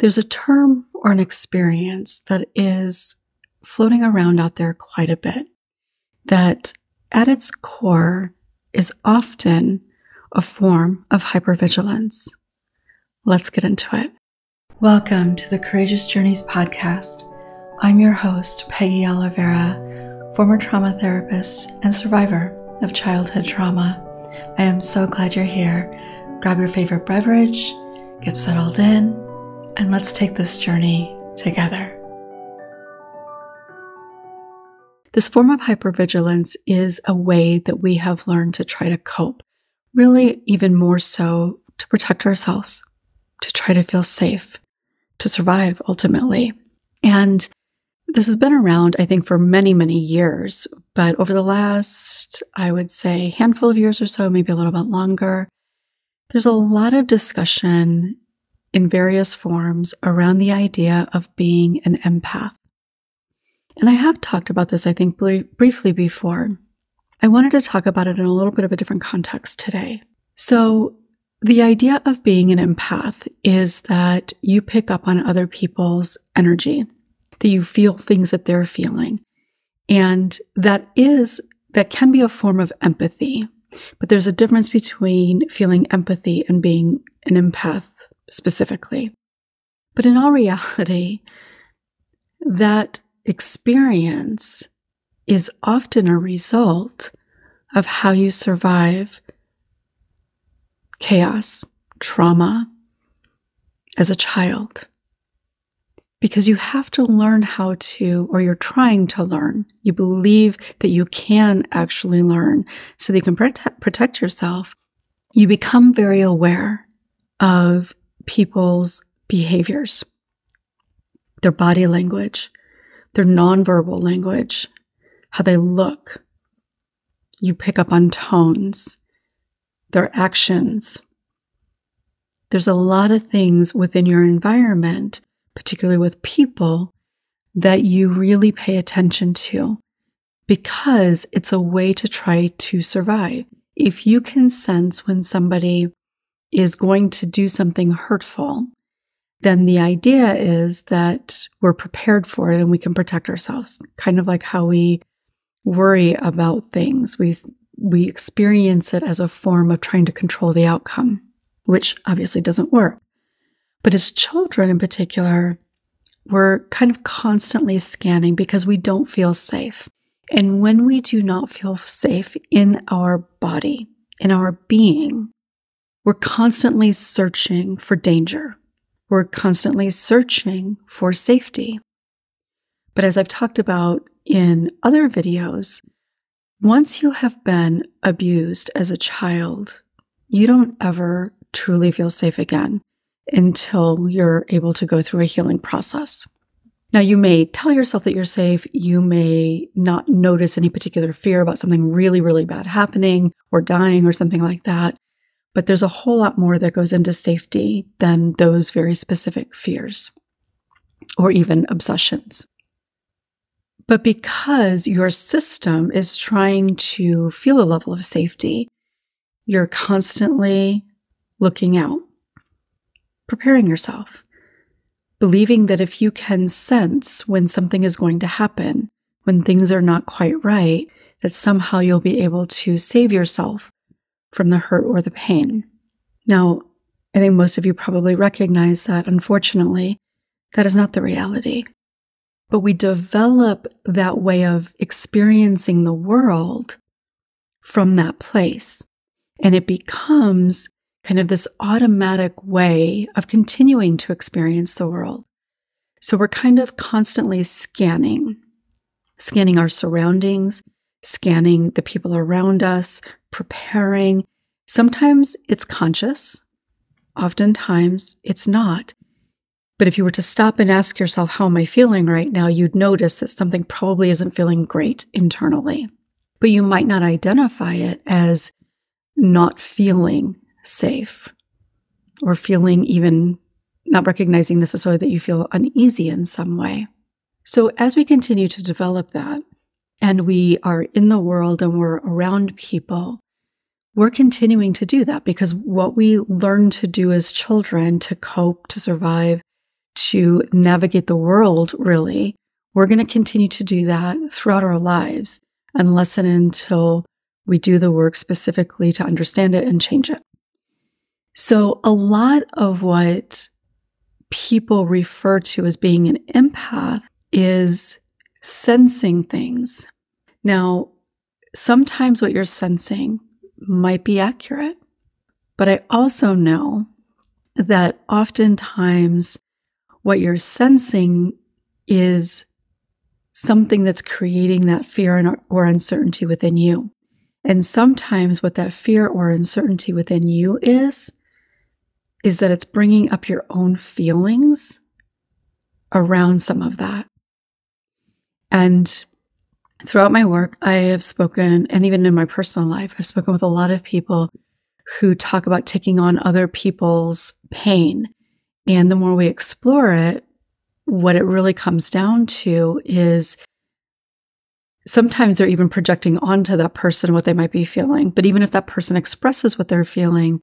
There's a term or an experience that is floating around out there quite a bit that at its core is often a form of hypervigilance. Let's get into it. Welcome to the Courageous Journeys podcast. I'm your host, Peggy Oliveira, former trauma therapist and survivor of childhood trauma. I am so glad you're here. Grab your favorite beverage, get settled in, and let's take this journey together. This form of hypervigilance is a way that we have learned to try to cope, really, even more so to protect ourselves, to try to feel safe, to survive ultimately. And this has been around, I think, for many, many years, but over the last, I would say, handful of years or so, maybe a little bit longer, there's a lot of discussion in various forms around the idea of being an empath. And I have talked about this, I think, br- briefly before. I wanted to talk about it in a little bit of a different context today. So, the idea of being an empath is that you pick up on other people's energy, that you feel things that they're feeling. And that is, that can be a form of empathy. But there's a difference between feeling empathy and being an empath specifically. But in all reality, that experience is often a result of how you survive chaos, trauma as a child. Because you have to learn how to, or you're trying to learn. You believe that you can actually learn so that you can protect, yourself. You become very aware of people's behaviors, their body language, their nonverbal language, how they look. You pick up on tones, their actions. There's a lot of things within your environment, particularly with people, that you really pay attention to because it's a way to try to survive. If you can sense when somebody is going to do something hurtful, then the idea is that we're prepared for it and we can protect ourselves. Kind of like how we worry about things. We, we experience it as a form of trying to control the outcome, which obviously doesn't work. But as children in particular, we're kind of constantly scanning because we don't feel safe. And when we do not feel safe in our body, in our being, we're constantly searching for danger. We're constantly searching for safety. But as I've talked about in other videos, once you have been abused as a child, you don't ever truly feel safe again until you're able to go through a healing process. Now, you may tell yourself that you're safe. You may not notice any particular fear about something really, really bad happening or dying or something like that. But there's a whole lot more that goes into safety than those very specific fears or even obsessions. But because your system is trying to feel a level of safety, you're constantly looking out, preparing yourself, believing that if you can sense when something is going to happen, when things are not quite right, that somehow you'll be able to save yourself from the hurt or the pain. Now, I think most of you probably recognize that, unfortunately, that is not the reality. But we develop that way of experiencing the world from that place. And it becomes kind of this automatic way of continuing to experience the world. So we're kind of constantly scanning, scanning our surroundings, scanning the people around us, preparing. Sometimes it's conscious, oftentimes it's not. But if you were to stop and ask yourself, How am I feeling right now? you'd notice that something probably isn't feeling great internally. But you might not identify it as not feeling safe or feeling even not recognizing necessarily that you feel uneasy in some way. So, as we continue to develop that, and we are in the world and we're around people, we're continuing to do that because what we learn to do as children to cope, to survive, to navigate the world, really, we're going to continue to do that throughout our lives unless and until we do the work specifically to understand it and change it. So, a lot of what people refer to as being an empath is sensing things. Now, sometimes what you're sensing might be accurate, but I also know that oftentimes what you're sensing is something that's creating that fear or uncertainty within you. And sometimes what that fear or uncertainty within you is, is that it's bringing up your own feelings around some of that. And throughout my work, I have spoken, and even in my personal life, I've spoken with a lot of people who talk about taking on other people's pain. And the more we explore it, what it really comes down to is sometimes they're even projecting onto that person what they might be feeling. But even if that person expresses what they're feeling,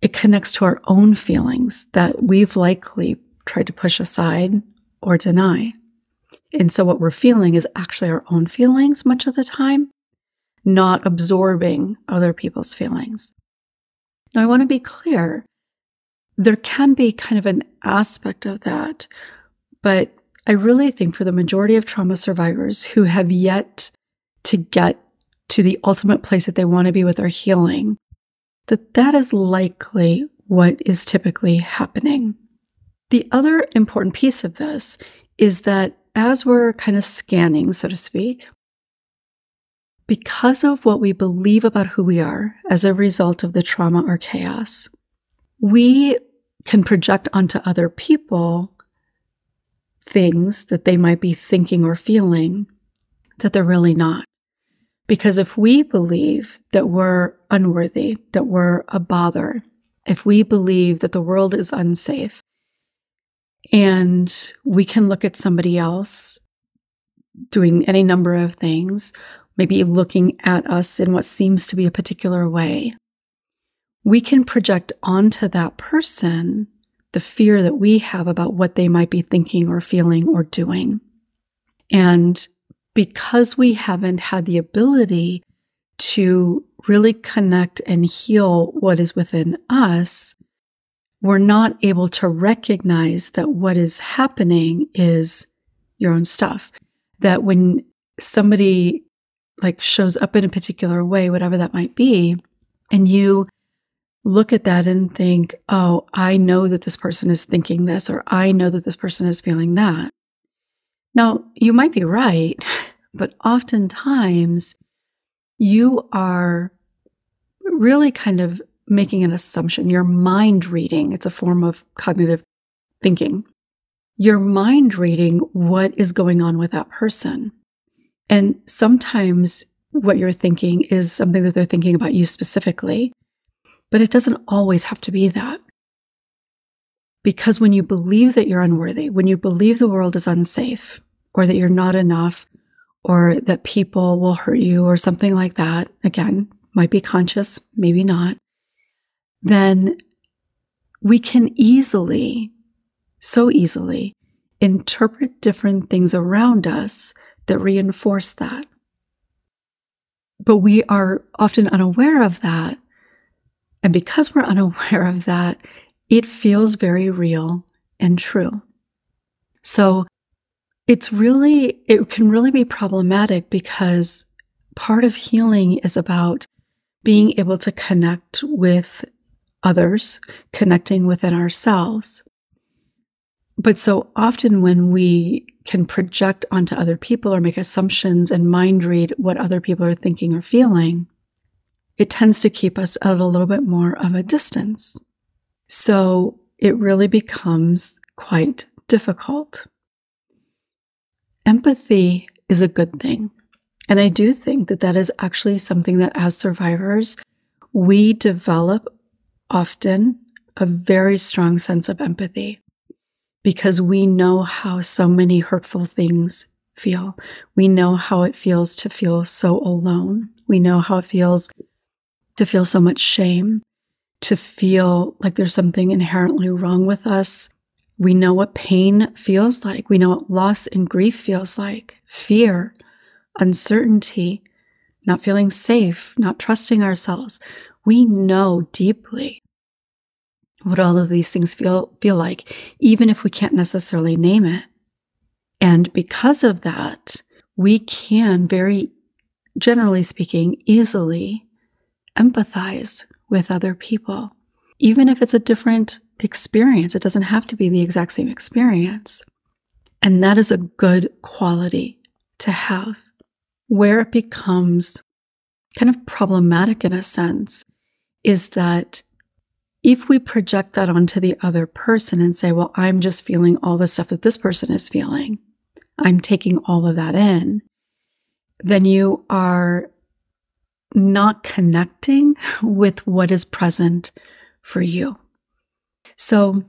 it connects to our own feelings that we've likely tried to push aside or deny. And so what we're feeling is actually our own feelings much of the time, not absorbing other people's feelings. Now, I want to be clear. There can be kind of an aspect of that, but I really think for the majority of trauma survivors who have yet to get to the ultimate place that they want to be with their healing, that that is likely what is typically happening. The other important piece of this is that as we're kind of scanning, so to speak, because of what we believe about who we are as a result of the trauma or chaos, we can project onto other people things that they might be thinking or feeling that they're really not. Because if we believe that we're unworthy, that we're a bother, if we believe that the world is unsafe, and we can look at somebody else doing any number of things, maybe looking at us in what seems to be a particular way, we can project onto that person the fear that we have about what they might be thinking or feeling or doing. And because we haven't had the ability to really connect and heal what is within us, we're not able to recognize that what is happening is your own stuff. That when somebody like shows up in a particular way, whatever that might be, and you look at that and think, oh, I know that this person is thinking this, or I know that this person is feeling that. Now, you might be right, but oftentimes you are really kind of making an assumption. You're mind reading. It's a form of cognitive thinking. You're mind reading what is going on with that person. And sometimes what you're thinking is something that they're thinking about you specifically. But it doesn't always have to be that. Because when you believe that you're unworthy, when you believe the world is unsafe, or that you're not enough, or that people will hurt you, or something like that, again, might be conscious, maybe not, then we can easily, so easily, interpret different things around us that reinforce that. But we are often unaware of that and because we're unaware of that, it feels very real and true. So it's really, it can really be problematic because part of healing is about being able to connect with others, connecting within ourselves. But so often when we can project onto other people or make assumptions and mind read what other people are thinking or feeling, it tends to keep us at a little bit more of a distance. So it really becomes quite difficult. Empathy is a good thing. And I do think that that is actually something that as survivors, we develop often a very strong sense of empathy because we know how so many hurtful things feel. We know how it feels to feel so alone. We know how it feels to feel so much shame, to feel like there's something inherently wrong with us, We know what pain feels like. We know what loss and grief feels like fear, uncertainty, not feeling safe, not trusting ourselves. We know deeply what all of these things feel, feel like, even if we can't necessarily name it. And because of that, we can very generally speaking, easily empathize with other people. Even if it's a different experience, it doesn't have to be the exact same experience. And that is a good quality to have. Where it becomes kind of problematic in a sense is that if we project that onto the other person and say, well, I'm just feeling all the stuff that this person is feeling, I'm taking all of that in, then you are not connecting with what is present for you. So,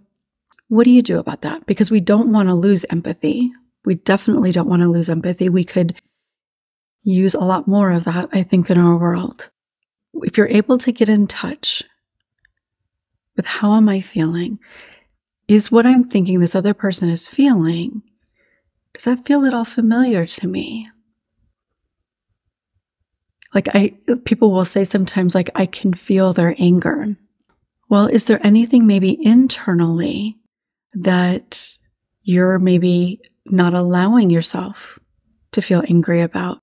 what do you do about that? Because we don't want to lose empathy. We definitely don't want to lose empathy. We could use a lot more of that, I think, in our world. If you're able to get in touch with how am I feeling? Is what I'm thinking this other person is feeling, does that feel at all familiar to me? Like I people will say sometimes like I can feel their anger. Well, is there anything maybe internally that you're maybe not allowing yourself to feel angry about?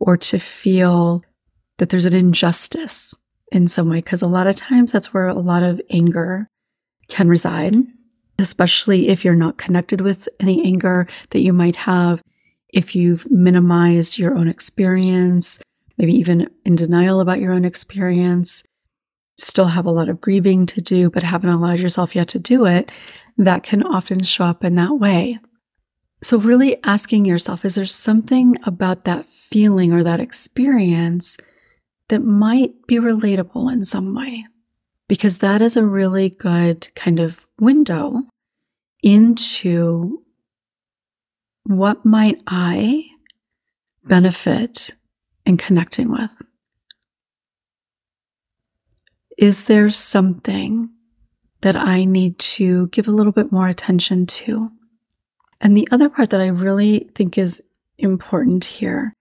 or to feel that there's an injustice in some way. Because a lot of times that's where a lot of anger can reside, especially if you're not connected with any anger that you might have, if you've minimized your own experience, maybe even in denial about your own experience, still have a lot of grieving to do, but haven't allowed yourself yet to do it, that can often show up in that way. So, really asking yourself is there something about that feeling or that experience that might be relatable in some way? Because that is a really good kind of window into what might I benefit in connecting with? Is there something that I need to give a little bit more attention to? And the other part that I really think is important here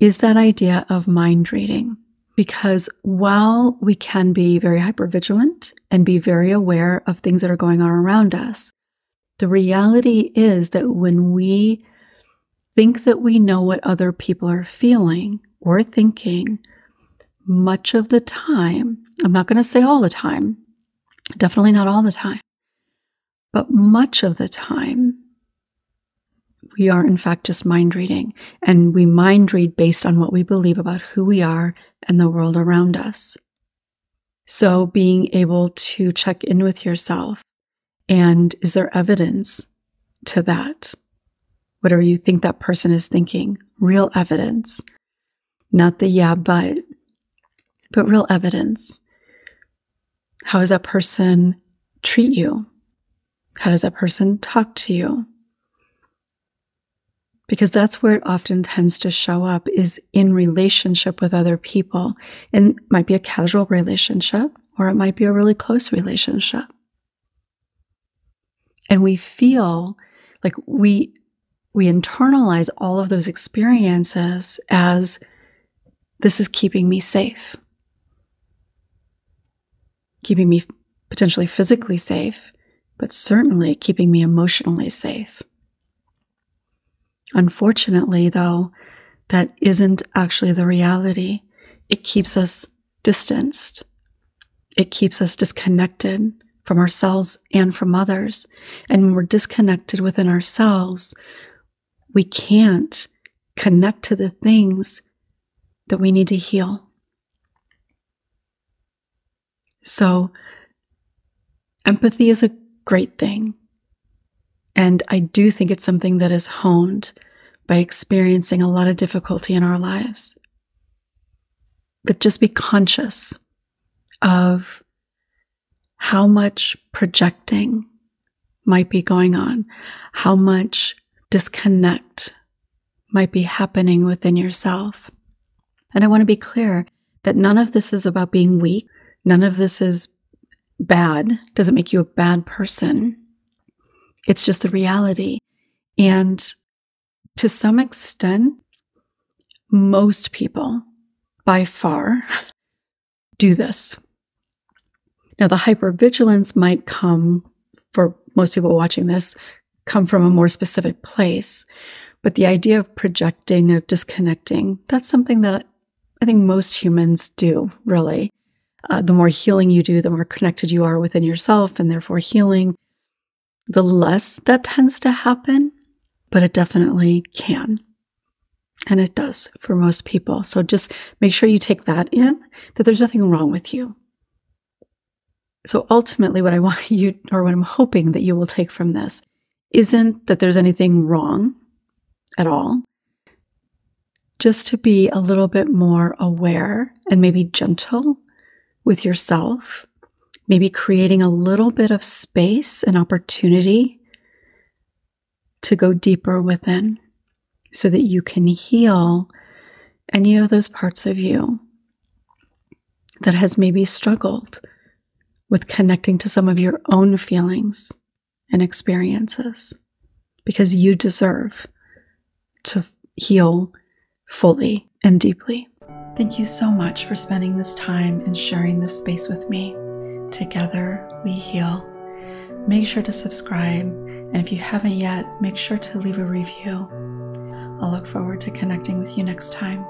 is that idea of mind reading. Because while we can be very hypervigilant and be very aware of things that are going on around us, the reality is that when we think that we know what other people are feeling or thinking, much of the time, I'm not going to say all the time, definitely not all the time, but much of the time, we are, in fact, just mind reading, and we mind read based on what we believe about who we are and the world around us. So, being able to check in with yourself and is there evidence to that? Whatever you think that person is thinking, real evidence, not the yeah, but, but real evidence. How does that person treat you? How does that person talk to you? Because that's where it often tends to show up is in relationship with other people. And it might be a casual relationship or it might be a really close relationship. And we feel like we we internalize all of those experiences as this is keeping me safe. Keeping me potentially physically safe, but certainly keeping me emotionally safe. Unfortunately, though, that isn't actually the reality. It keeps us distanced. It keeps us disconnected from ourselves and from others. And when we're disconnected within ourselves, we can't connect to the things that we need to heal. So, empathy is a great thing. And I do think it's something that is honed by experiencing a lot of difficulty in our lives. But just be conscious of how much projecting might be going on, how much disconnect might be happening within yourself. And I want to be clear that none of this is about being weak. None of this is bad, doesn't make you a bad person. It's just the reality. And to some extent, most people by far do this. Now, the hypervigilance might come for most people watching this, come from a more specific place. But the idea of projecting, of disconnecting, that's something that I think most humans do, really. Uh, the more healing you do, the more connected you are within yourself, and therefore healing, the less that tends to happen, but it definitely can. And it does for most people. So just make sure you take that in that there's nothing wrong with you. So ultimately, what I want you, or what I'm hoping that you will take from this, isn't that there's anything wrong at all. Just to be a little bit more aware and maybe gentle with yourself, maybe creating a little bit of space and opportunity to go deeper within so that you can heal any of those parts of you that has maybe struggled with connecting to some of your own feelings and experiences because you deserve to heal fully and deeply. Thank you so much for spending this time and sharing this space with me. Together we heal. Make sure to subscribe, and if you haven't yet, make sure to leave a review. I'll look forward to connecting with you next time.